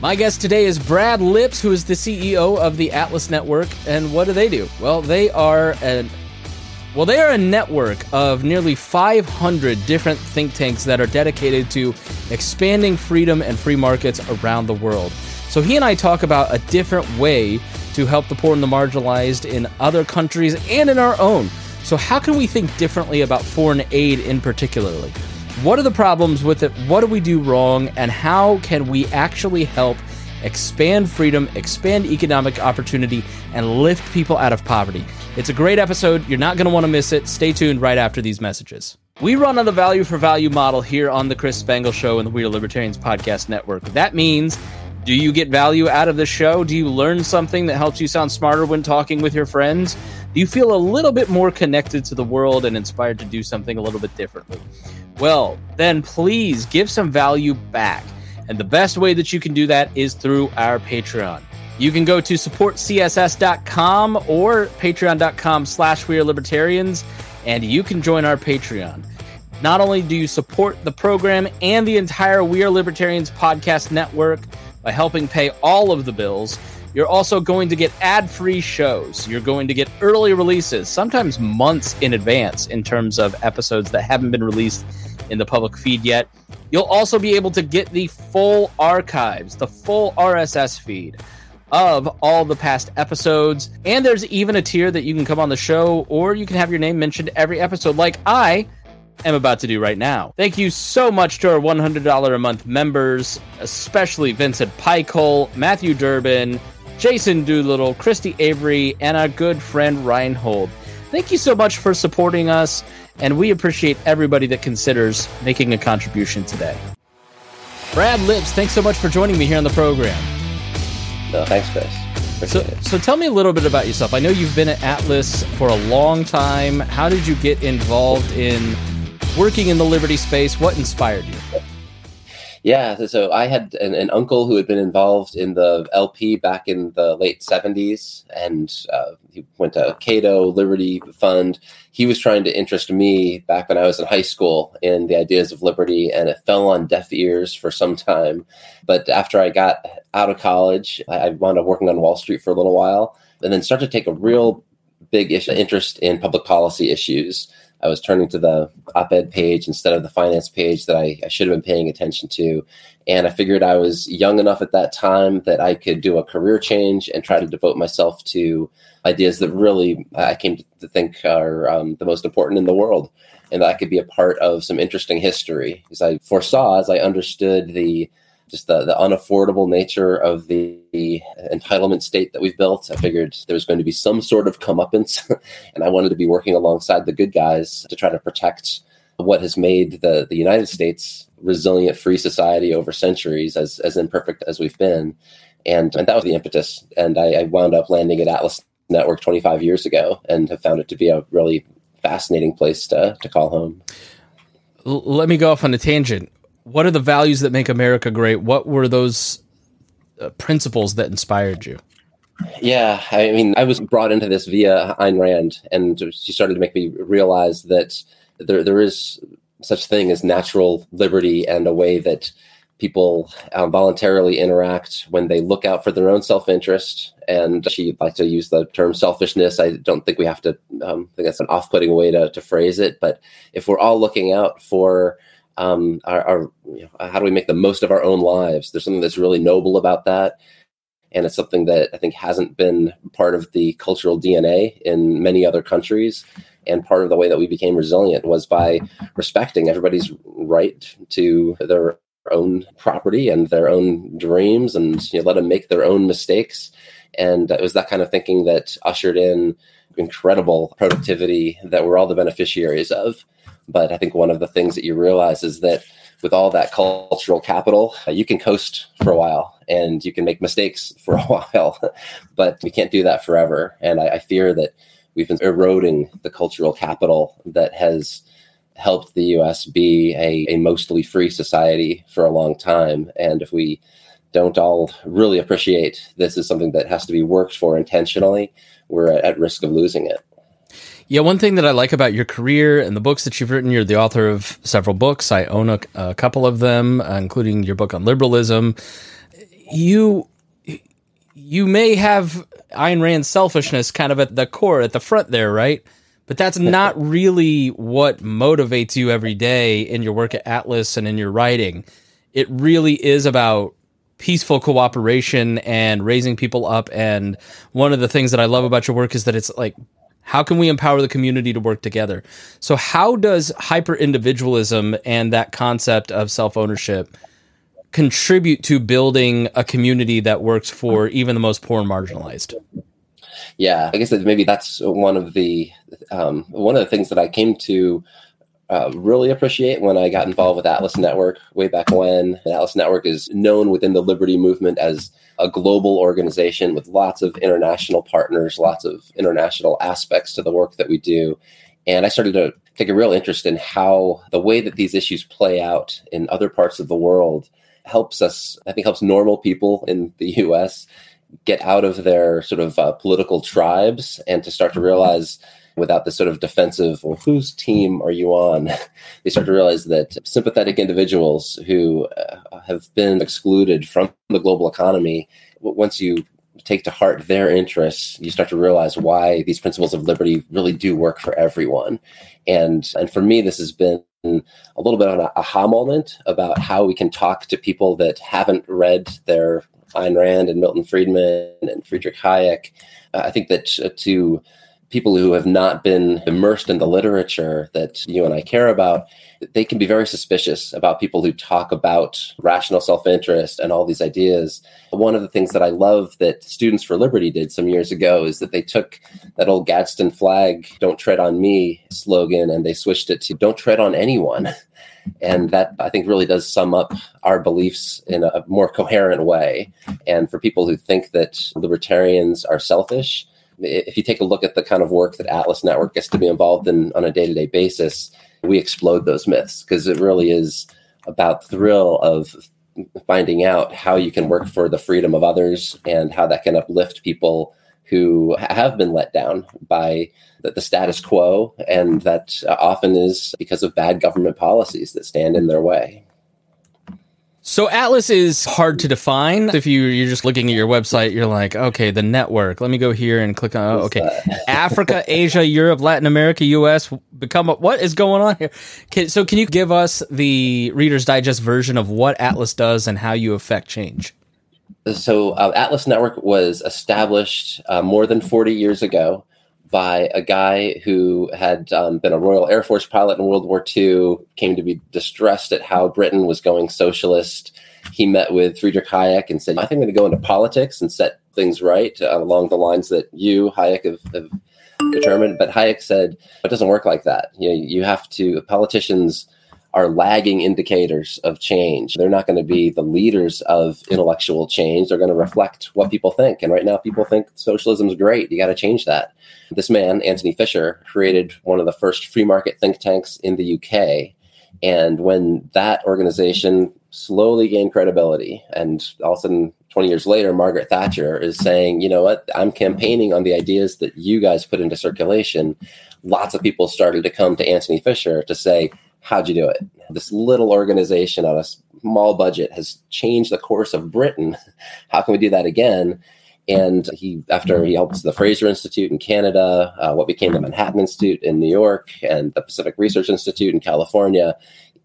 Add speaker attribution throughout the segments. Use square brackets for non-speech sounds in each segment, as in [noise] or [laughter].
Speaker 1: My guest today is Brad Lips, who is the CEO of the Atlas Network. And what do they do? Well, they are an well, they are a network of nearly 500 different think tanks that are dedicated to expanding freedom and free markets around the world. So he and I talk about a different way to help the poor and the marginalized in other countries and in our own. So how can we think differently about foreign aid in particularly? What are the problems with it? What do we do wrong? And how can we actually help expand freedom, expand economic opportunity, and lift people out of poverty? It's a great episode. You're not going to want to miss it. Stay tuned right after these messages. We run on the value for value model here on the Chris Spangle Show and the We Are Libertarians Podcast Network. That means do you get value out of the show? Do you learn something that helps you sound smarter when talking with your friends? Do you feel a little bit more connected to the world and inspired to do something a little bit differently? Well, then please give some value back. And the best way that you can do that is through our Patreon. You can go to supportcss.com or patreon.com slash we are libertarians, and you can join our Patreon. Not only do you support the program and the entire We Are Libertarians podcast network by helping pay all of the bills, you're also going to get ad free shows. You're going to get early releases, sometimes months in advance, in terms of episodes that haven't been released in the public feed yet. You'll also be able to get the full archives, the full RSS feed of all the past episodes. And there's even a tier that you can come on the show or you can have your name mentioned every episode, like I am about to do right now. Thank you so much to our $100 a month members, especially Vincent Pikehole, Matthew Durbin, Jason Doolittle, Christy Avery, and our good friend Reinhold. Thank you so much for supporting us, and we appreciate everybody that considers making a contribution today. Brad Lips, thanks so much for joining me here on the program.
Speaker 2: No, thanks, Chris.
Speaker 1: So, so tell me a little bit about yourself. I know you've been at Atlas for a long time. How did you get involved in working in the Liberty space? What inspired you?
Speaker 2: Yeah, so I had an, an, uncle who had been involved in the LP back in the late 70s, and uh, he went to Cato Liberty Fund. He was trying to interest me back when I was in high school in the ideas of liberty, and it fell on deaf ears for some time. But after I got out of college, I, I wound up working on Wall Street for a little while, and then started to take a real big interest in public policy issues. I was turning to the op ed page instead of the finance page that I, I, should have been paying attention to. And I figured I was young enough at that time that I could do a career change and try to devote myself to ideas that really I came to think are um, the most important in the world. And that I could be a part of some interesting history. Because I foresaw, as I understood the just the, the unaffordable nature of the, the, entitlement state that we've built. I figured there was going to be some sort of comeuppance, [laughs] and I wanted to be working alongside the good guys to try to protect what has made the, the United States resilient free society over centuries, as, as imperfect as we've been. And, and that was the impetus. And I, I wound up landing at Atlas Network 25 years ago and have found it to be a really fascinating place to, to call home.
Speaker 1: Let me go off on a tangent what are the values that make America great? What were those uh, principles that inspired you?
Speaker 2: Yeah, I mean, I was brought into this via Ayn Rand, and she started to make me realize that there there is such thing as natural liberty and a way that people um, voluntarily interact when they look out for their own self-interest and she likes to use the term selfishness i don't think we have to um, I think that's an off-putting way to, to phrase it but if we're all looking out for um, our, our you know, how do we make the most of our own lives? There's something that's really noble about that. And it's something that I think hasn't been part of the cultural DNA in many other countries. And part of the way that we became resilient was by respecting everybody's right to their own property and their own dreams and you know, let them make their own mistakes. And it was that kind of thinking that ushered in incredible productivity that we're all the beneficiaries of. But I think one of the things that you realize is that with all that cultural capital, uh, you can coast for a while and you can make mistakes [laughs] for a while, but we can't do that forever. And I, I fear that we've been eroding the cultural capital that has helped the US be a, a mostly free society for a long time. And if we don't all really appreciate this is something that has to be worked for intentionally, we're at, at risk of losing it.
Speaker 1: Yeah, one thing that I like about your career and the books that you've written, you're the author of several books. I own a, a couple of them, uh, including your book on liberalism. you you may have Ayn Rand's selfishness kind of at the core, at the front there, right? But that's not really what motivates you every day in your work at Atlas and in your writing. It really is about peaceful cooperation and raising people up. And one of the things that I love about your work is that it's like, how can we empower the community to work together? So, how does hyper individualism and that concept of self ownership contribute to building a community that works for even the most poor and marginalized?
Speaker 2: Yeah, I guess that maybe that's one of the um, one of the things that I came to uh, really appreciate when I got involved with Atlas Network way back when. And Atlas Network is known within the liberty movement as a global organization with lots of international partners, lots of international aspects to the work that we do. And I started to take a real interest in how the way that these issues play out in other parts of the world helps us, I think, helps normal people in the [laughs] US get out of their sort of uh, political tribes and to start to realize without this sort of defensive, well, whose team are you on? [laughs] they start to realize that sympathetic individuals who uh, have been excluded from the global economy, once you take to heart their interests, you start to realize why these principles of liberty really do work for everyone. And and for me, this has been a little bit of an aha moment about how we can talk to people that haven't read their Ayn Rand and Milton Friedman and Friedrich Hayek. Uh, I think that uh, to people who have not been immersed in the literature that you and I care about, they can be very suspicious about people who talk about rational self interest and all these ideas. One of the things that I love that Students for Liberty did some years ago is that they took that old Gadsden flag, Don't Tread on Me slogan, and they switched it to Don't Tread on Anyone. [laughs] And that I think really does sum up our beliefs in a more coherent way. And for people who think that libertarians are selfish, if you take a look at the kind of work that Atlas Network gets to be involved in on a day to day basis, we explode those myths because it really is about the thrill of finding out how you can work for the freedom of others and how that can uplift people who have been let down by the, the status quo, and that often is because of bad government policies that stand in their way.
Speaker 1: So Atlas is hard to define. If you you're just looking at your website, you're like, okay, the network. Let me go here and click on. Oh, okay, Africa, [laughs] Asia, Europe, Latin America, U.S. Become a, what is going on here? Can, so can you give us the Reader's Digest version of what Atlas does and how you affect change?
Speaker 2: So uh, Atlas Network was established uh, more than 40 years ago by a guy who had um, been a Royal Air Force pilot in World War II, came to be distressed at how Britain was going socialist. He met with Friedrich Hayek and said, I think I'm going to go into politics and set things right uh, along the lines that you, Hayek, have, have, determined. But Hayek said, it doesn't work like that. You, know, you have to, politicians are lagging indicators of change. They're not going to be the leaders of intellectual change. They're going to reflect what people think. And right now, people think socialism is great. You got to change that. This man, Anthony Fisher, created one of the first free market think tanks in the UK. And when that organization slowly gained credibility, and all of a sudden, 20 years later, Margaret Thatcher is saying, you know what, I'm campaigning on the ideas that you guys put into circulation. Lots of people started to come to Anthony Fisher to say, how'd you do it? This little organization on a small budget has changed the course of Britain. [laughs] How can we do that again? And he, after he helped the Fraser Institute in Canada, uh, what became the Manhattan Institute in New York, and the Pacific Research Institute in California,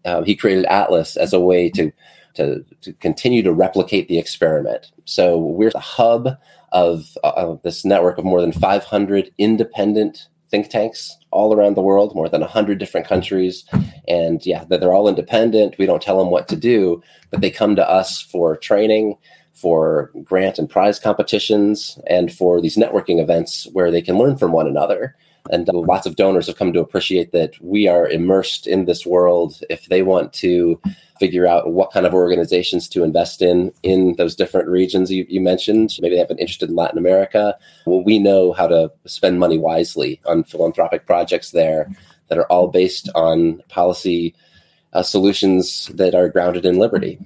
Speaker 2: uh, he created Atlas as a way to, to, to continue to replicate the experiment. So we're the hub of, of this network of more than 500 independent think tanks all around the world, more than 100 different countries. And yeah, they're all independent. We don't tell them what to do, but they come to us for training, for grant and prize competitions, and for these networking events where they can learn from one another. And lots of donors have come to appreciate that we are immersed in this world. If they want to figure out what kind of organizations to invest in in those different regions you, you mentioned. Maybe they have an interest in Latin America. Well, we know how to spend money wisely on philanthropic projects there that are all based on policy uh, solutions that are grounded in liberty.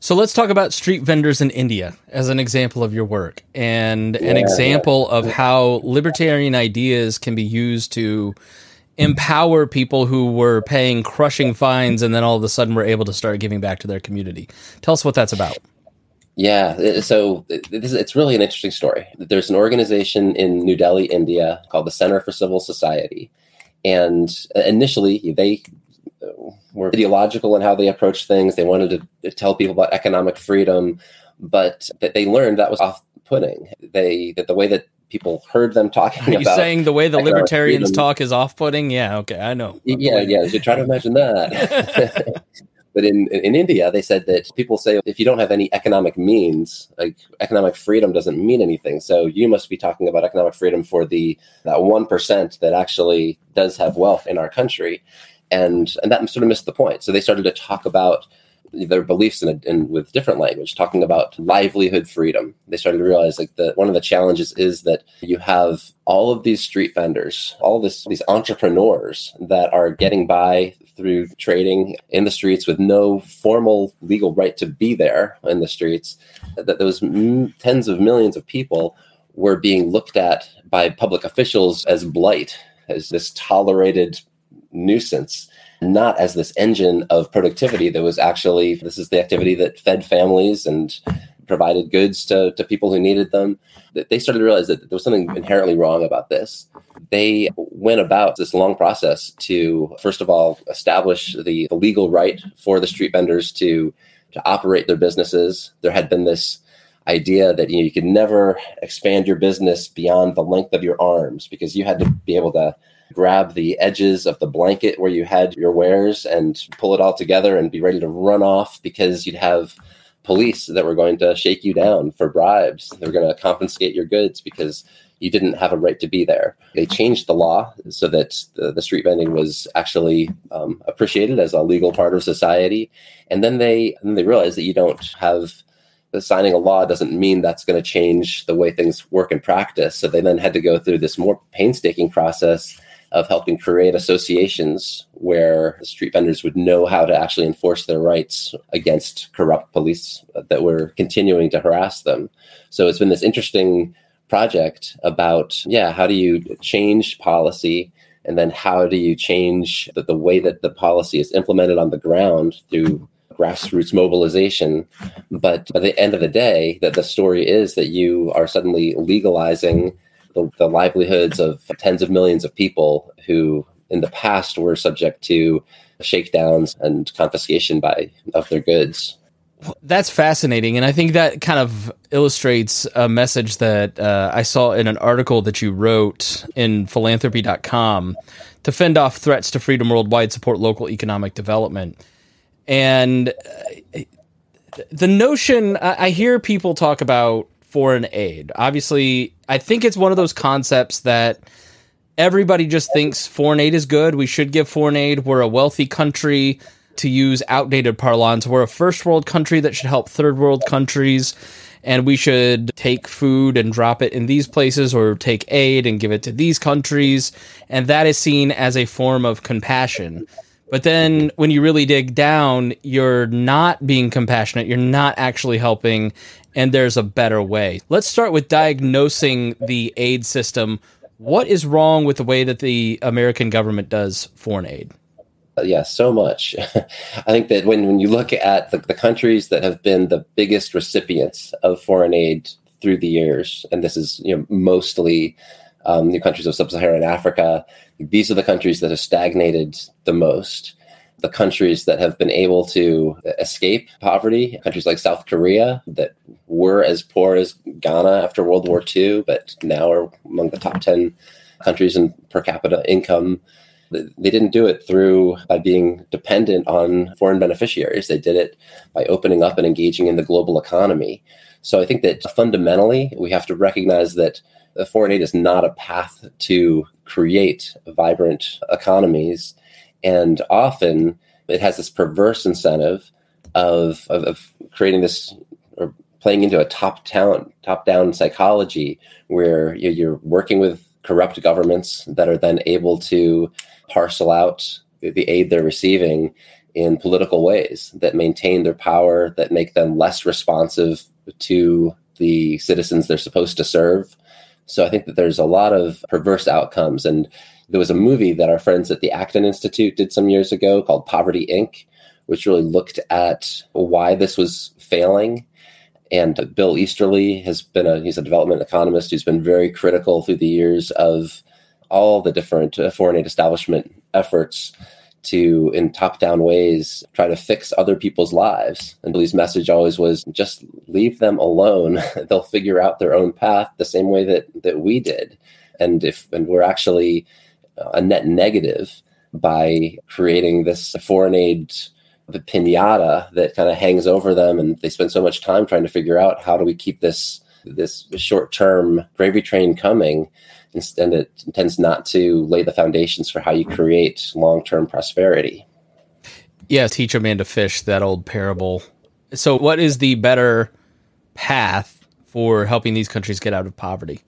Speaker 1: So let's talk about street vendors in India as an example of your work and yeah, an example yeah. of how libertarian ideas can be used to empower people who were paying crushing fines and then all of a sudden were able to start giving back to their community. Tell us what that's about.
Speaker 2: Yeah, so it's really an interesting story. There's an organization in New Delhi, India, called the Center for Civil Society, and uh, initially they were ideological in how they approached things. They wanted to tell people about economic freedom, but that they learned that was off-putting. They that the way that people heard them talking
Speaker 1: Are you
Speaker 2: about
Speaker 1: saying the way the libertarians freedom, talk is off-putting? Yeah, okay, I know.
Speaker 2: Yeah, yeah. You try to imagine that. [laughs] But in, in India, they said that people say if you don't have any economic means, like economic freedom doesn't mean anything. So you must be talking about economic freedom for the that one percent that actually does have wealth in our country, and and that sort of missed the point. So they started to talk about their beliefs in, a, in with different language, talking about livelihood freedom. They started to realize like that one of the challenges is that you have all of these street vendors, all this these entrepreneurs that are getting by through trading in the streets with no formal legal right to be there in the streets. That those m- tens of millions of people were being looked at by public officials as blight, as this tolerated nuisance not as this engine of productivity that was actually this is the activity that fed families and provided goods to, to people who needed them. They started to realize that there was something inherently wrong about this. They went about this long process to, first of all, establish the, the legal right for the street vendors to, to operate their businesses. There had been this idea that you, know, you could never expand your business beyond the length of your arms because you had to be able to grab the edges of the blanket where you had your wares and pull it all together and be ready to run off because you'd have police that were going to shake you down for bribes. They were going to confiscate your goods because you didn't have a right to be there. They changed the law so that the, the street vending was actually um, appreciated as a legal part of society. And then they and they realized that you don't have the signing a law doesn't mean that's going to change the way things work in practice. So they then had to go through this more painstaking process of helping create associations where street vendors would know how to actually enforce their rights against corrupt police that were continuing to harass them. So it's been this interesting project about, yeah, how do you change policy? And then how do you change the, the way that the policy is implemented on the ground through grassroots mobilization. But by the end of the day, that the story is that you are suddenly legalizing the, the livelihoods of tens of millions of people who in the past were subject to shakedowns and confiscation by of their goods.
Speaker 1: That's fascinating, and I think that kind of illustrates a message that uh, I saw in an article that you wrote in philanthropy.com to fend off threats to freedom worldwide, support local economic development. And uh, the notion I hear people talk about foreign aid. Obviously, I think it's one of those concepts that everybody just thinks foreign aid is good. We should give foreign aid. We're a wealthy country. To use outdated parlance, we're a first world country that should help third world countries. And we should take food and drop it in these places or take aid and give it to these countries. And that is seen as a form of compassion. But then when you really dig down, you're not being compassionate. You're not actually helping and there's a better way. Let's start with diagnosing the aid system. What is wrong with the way that the American government does foreign aid?
Speaker 2: Uh, yeah, so much. [laughs] I think that when, when you look at the, the countries that have been the biggest recipients of foreign aid through the years, and this is you know mostly um, the countries of sub-Saharan Africa, these are the countries that have stagnated the most the countries that have been able to escape poverty, countries like South Korea that were as poor as Ghana after World War II, but now are among the top 10 countries in per capita income. They didn't do it through by being dependent on foreign beneficiaries. They did it by opening up and engaging in the global economy. So I think that fundamentally, we have to recognize that foreign aid is not a path to create vibrant economies and often it has this perverse incentive of, of, of creating this or playing into a top down top down psychology where you're working with corrupt governments that are then able to parcel out the aid they're receiving in political ways that maintain their power, that make them less responsive to the citizens they're supposed to serve. So I think that there's a lot of perverse outcomes. And there was a movie that our friends at the Acton Institute did some years ago called Poverty Inc., which really looked at why this was failing And Bill Easterly has been a he's a development economist who's been very critical through the years of all the different foreign aid establishment efforts to, in top down ways, try to fix other people's lives. And Billy's message always was just leave them alone. [laughs] They'll figure out their own path the same way that, that we did. And if and we're actually uh, a net negative by creating this foreign aid pinata that kind of hangs over them and they spend so much time trying to figure out how do we keep this this short term gravy train coming and it tends not to lay the foundations for how you create long term prosperity.
Speaker 1: Yeah, teach a man to fish, that old parable. So, what is the better path for helping these countries get out of poverty?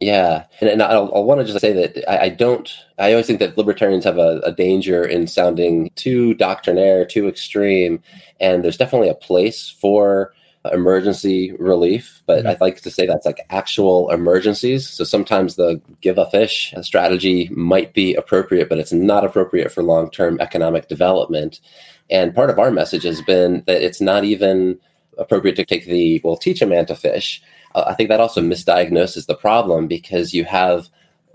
Speaker 2: Yeah, and, and I'll, I'll, want to just say that I, I, don't. I always think that libertarians have a, a, danger in sounding too doctrinaire, too extreme, and there's definitely a place for emergency relief, but mm-hmm. I'd like to say that's like actual emergencies. So sometimes the give a fish strategy might be appropriate, but it's not appropriate for long term economic development. And part of our message has been that it's not even appropriate to take the, well, teach a man to fish. Uh, I think that also misdiagnoses the problem because you have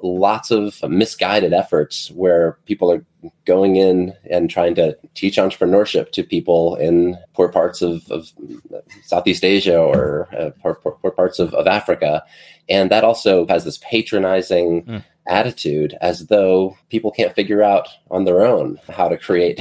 Speaker 2: lots of misguided efforts where people are going in and trying to teach entrepreneurship to people in poor parts of, of Southeast Asia or uh, poor, poor, poor, parts of, of Africa. And that also has this patronizing mm attitude as though people can't figure out on their own how to create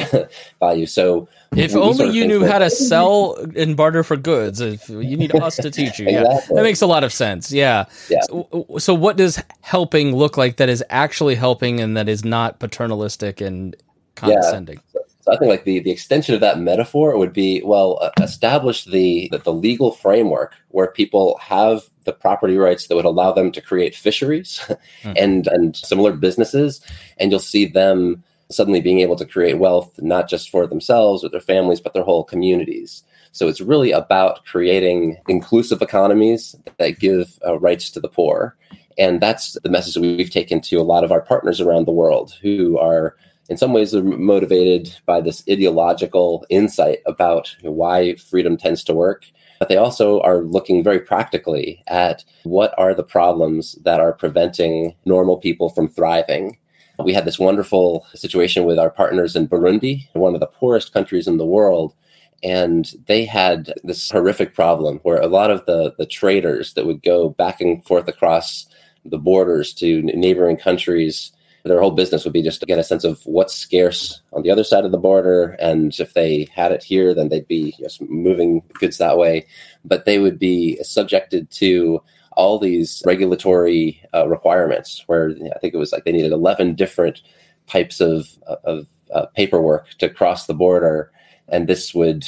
Speaker 2: [laughs] value. So
Speaker 1: if only you knew how to sell and barter for goods, if you need us to teach you. [laughs] Yeah. That makes a lot of sense. Yeah. yeah. So, so what does helping look like that is actually helping and that is not paternalistic and condescending?
Speaker 2: Yeah. So I think like the, the extension of that metaphor would be well uh, establish the, the the legal framework where people have the property rights that would allow them to create fisheries [laughs] mm. and and similar businesses, and you'll see them suddenly being able to create wealth not just for themselves or their families, but their whole communities. So it's really about creating inclusive economies that give uh, rights to the poor. And that's the message that we've taken to a lot of our partners around the world who are in some ways are motivated by this ideological insight about why freedom tends to work but they also are looking very practically at what are the problems that are preventing normal people from thriving. We had this wonderful situation with our partners in burundi one of the poorest countries in the world and they had this horrific problem where a lot of the, the traders that would go back and forth across the borders to neighboring countries their whole business would be just to get a sense of what's scarce on the other side of the border. And if they had it here, then they'd be just moving goods that way. But they would be subjected to all these regulatory uh, requirements where I think it was like they needed 11 different types of, of uh, paperwork to cross the border. And this would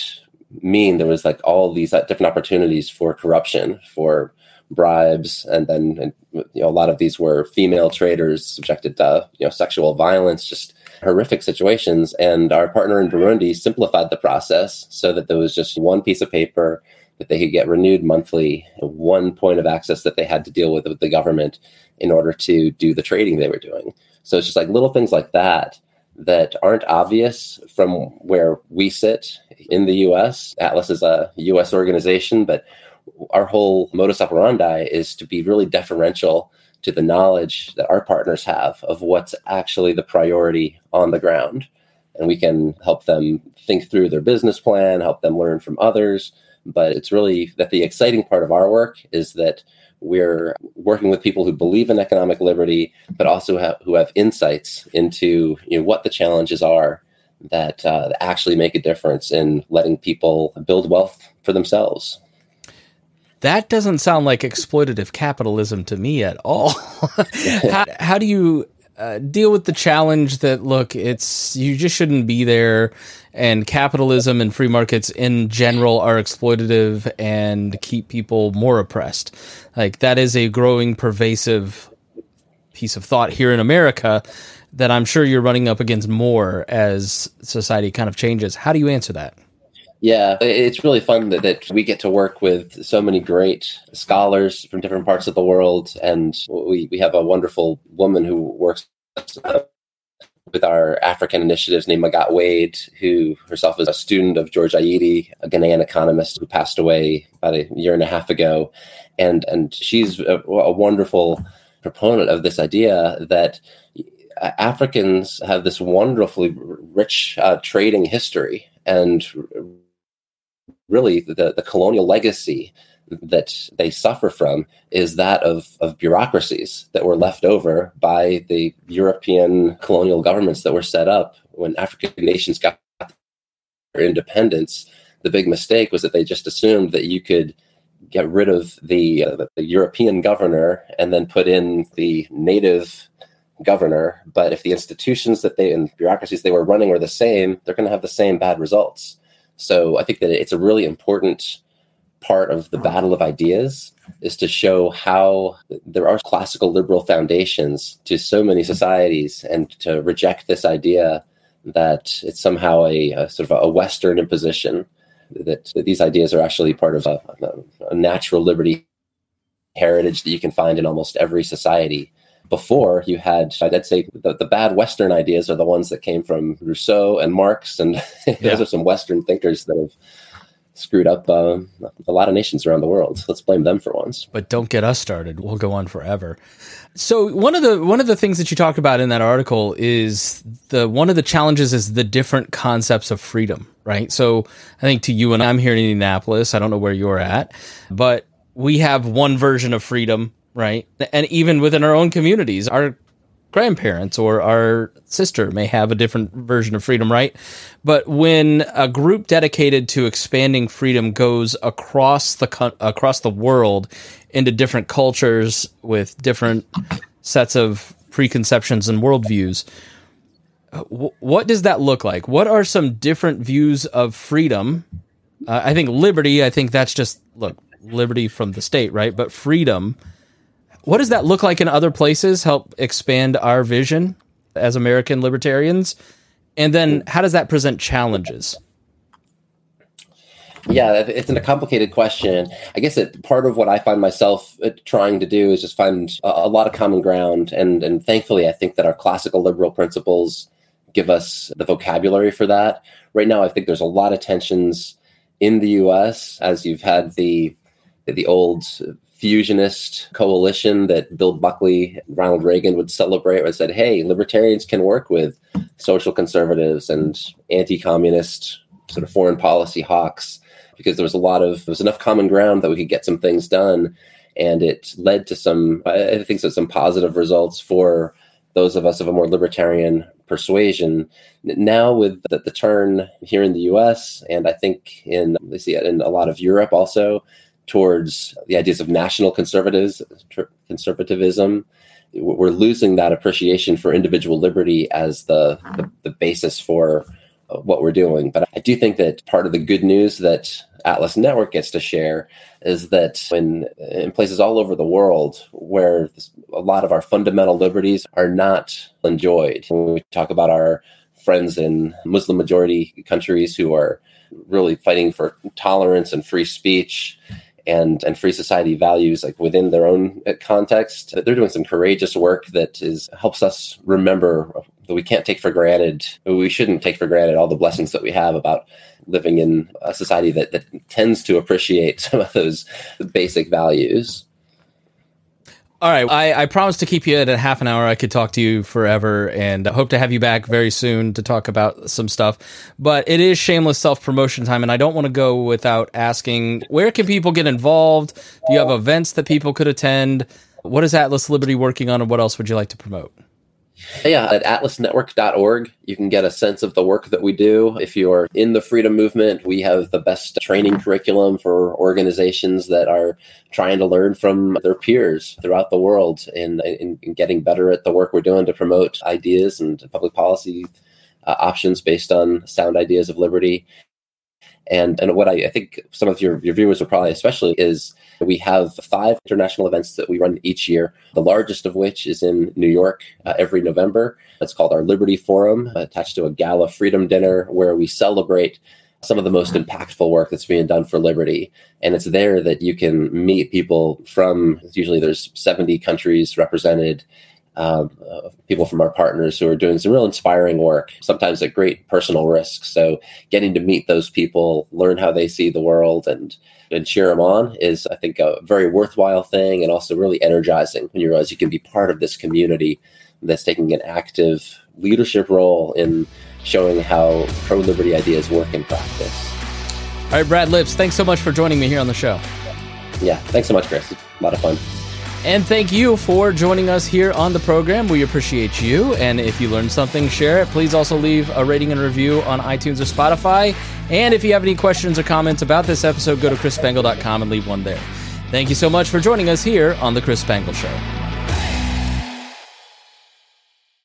Speaker 2: mean there was like all these uh, different opportunities for corruption, for bribes, and then and, you know a lot of these were female traders subjected to you know sexual violence, just horrific situations. And our partner in Burundi simplified the process so that there was just one piece of paper that they could get renewed monthly, one point of access that they had to deal with with the government in order to do the trading they were doing. So it's just like little things like that that aren't obvious from where we sit in the US. Atlas is a US organization, but our whole modus operandi is to be really deferential to the knowledge that our partners have of what's actually the priority on the ground. And we can help them think through their business plan, help them learn from others. But it's really that the exciting part of our work is that we're working with people who believe in economic liberty, but also have, who have insights into you know, what the challenges are that uh, actually make a difference in letting people build wealth for themselves.
Speaker 1: That doesn't sound like exploitative capitalism to me at all. [laughs] how, how, do you uh, deal with the challenge that look, it's you just shouldn't be there, and capitalism and free markets in general are exploitative and keep people more oppressed. Like that is a growing, pervasive piece of thought here in America that I'm sure you're running up against more as society kind of changes. How do you answer that?
Speaker 2: Yeah, it's really fun that, that we get to work with so many great scholars from different parts of the world. And we, we have a wonderful woman who works with our African initiatives named Magatte Wade, who herself is a student of George Ayittey, a Ghanaian economist who passed away about a year and a half ago. And, and she's a, a wonderful proponent of this idea that Africans have this wonderfully rich uh, trading history and really the, the colonial legacy that they suffer from is that of, of bureaucracies that were left over by the European colonial governments that were set up when African nations got their independence. The big mistake was that they just assumed that you could get rid of the, uh, the European governor and then put in the native governor. But if the institutions that they and bureaucracies they were running were the same, they're going to have the same bad results. So I think that it's a really important part of the battle of ideas is to show how there are classical liberal foundations to so many societies and to reject this idea that it's somehow a, a sort of a Western imposition, that, these ideas are actually part of a, a natural liberty heritage that you can find in almost every society before you had i'd say the, the bad western ideas are the ones that came from rousseau and marx and [laughs] yeah. those are some western thinkers that have screwed up uh, a lot of nations around the world. Let's blame them for once.
Speaker 1: But don't get us started. We'll go on forever. So one of the one of the things that you talk about in that article is the one of the challenges is the different concepts of freedom, right? So I think to you and I'm here in Indianapolis. I don't know where you're at, but we have one version of freedom, right? And even within our own communities, our grandparents or our sister may have a different version of freedom, right? But when a group dedicated to expanding freedom goes across the across the world into different cultures with different sets of preconceptions and worldviews, what does that look like? What are some different views of freedom? Uh, I think liberty. I think that's just look liberty from the state, right? But freedom what does that look like in other places? Help expand our vision as American libertarians? And then how does that present challenges?
Speaker 2: Yeah, it's a complicated question. I guess part of what I find myself uh, trying to do is just find a, lot of common ground, and and thankfully, I think that our classical liberal principles give us the vocabulary for that. Right now, I think there's a lot of tensions in the U.S. as you've had the the old fusionist coalition that Bill Buckley, Ronald Reagan would celebrate, and said, "Hey, libertarians can work with social conservatives and anti-communist sort of foreign policy hawks because there was a lot of there was enough common ground that we could get some things done." And it led to some, I think, so some positive results for those of us of a more libertarian persuasion. Now, with the, the turn here in the U.S. and I think in see in a lot of Europe also, towards the ideas of national conservatism. We're losing that appreciation for individual liberty as the, the, the basis for uh, what we're doing. But I do think that part of the good news that Atlas Network gets to share is that when in places all over the world where a lot of our fundamental liberties are not enjoyed, when we talk about our friends in Muslim majority countries who are really fighting for tolerance and free speech and and free society values like within their own context. They're doing some courageous work that is helps us remember that we can't take for granted we shouldn't take for granted all the blessings that we have about living in a society that, that tends to appreciate [laughs] some of those basic values
Speaker 1: all right. I, I promised to keep you at a half an hour. I could talk to you forever and I hope to have you back very soon to talk about some stuff. But it is shameless self promotion time, and I don't want to go without asking where can people get involved? Do you have events that people could attend? What is Atlas Liberty working on, and what else would you like to promote?
Speaker 2: Yeah, at atlasnetwork.org, you can get a sense of the work that we do. If you're in the freedom movement, we have the best training curriculum for organizations that are trying to learn from their peers throughout the world in, in, in getting better at the work we're doing to promote ideas and public policy uh, options based on sound ideas of liberty. And, and what I, I think some of your, your viewers will probably especially is we have five international events that we run each year, the largest of which is in New York uh, every November. It's called our Liberty Forum, attached to a gala freedom dinner where we celebrate some of the most impactful work that's being done for liberty. And it's there that you can meet people from, usually there's 70 countries represented um, uh, people from our partners who are doing some real inspiring work, sometimes at great personal risk. So, getting to meet those people, learn how they see the world, and and cheer them on is, I think, a very worthwhile thing, and also really energizing when you realize you can be part of this community that's taking an active leadership role in showing how pro liberty ideas work in practice.
Speaker 1: All right, Brad Lips, thanks so much for joining me here on the show.
Speaker 2: Yeah, thanks so much, Chris. A lot of fun.
Speaker 1: And thank you for joining us here on the program. We appreciate you. And if you learned something, share it. Please also leave a rating and review on iTunes or Spotify. And if you have any questions or comments about this episode, go to chrisspangle.com and leave one there. Thank you so much for joining us here on The Chris Spangle Show.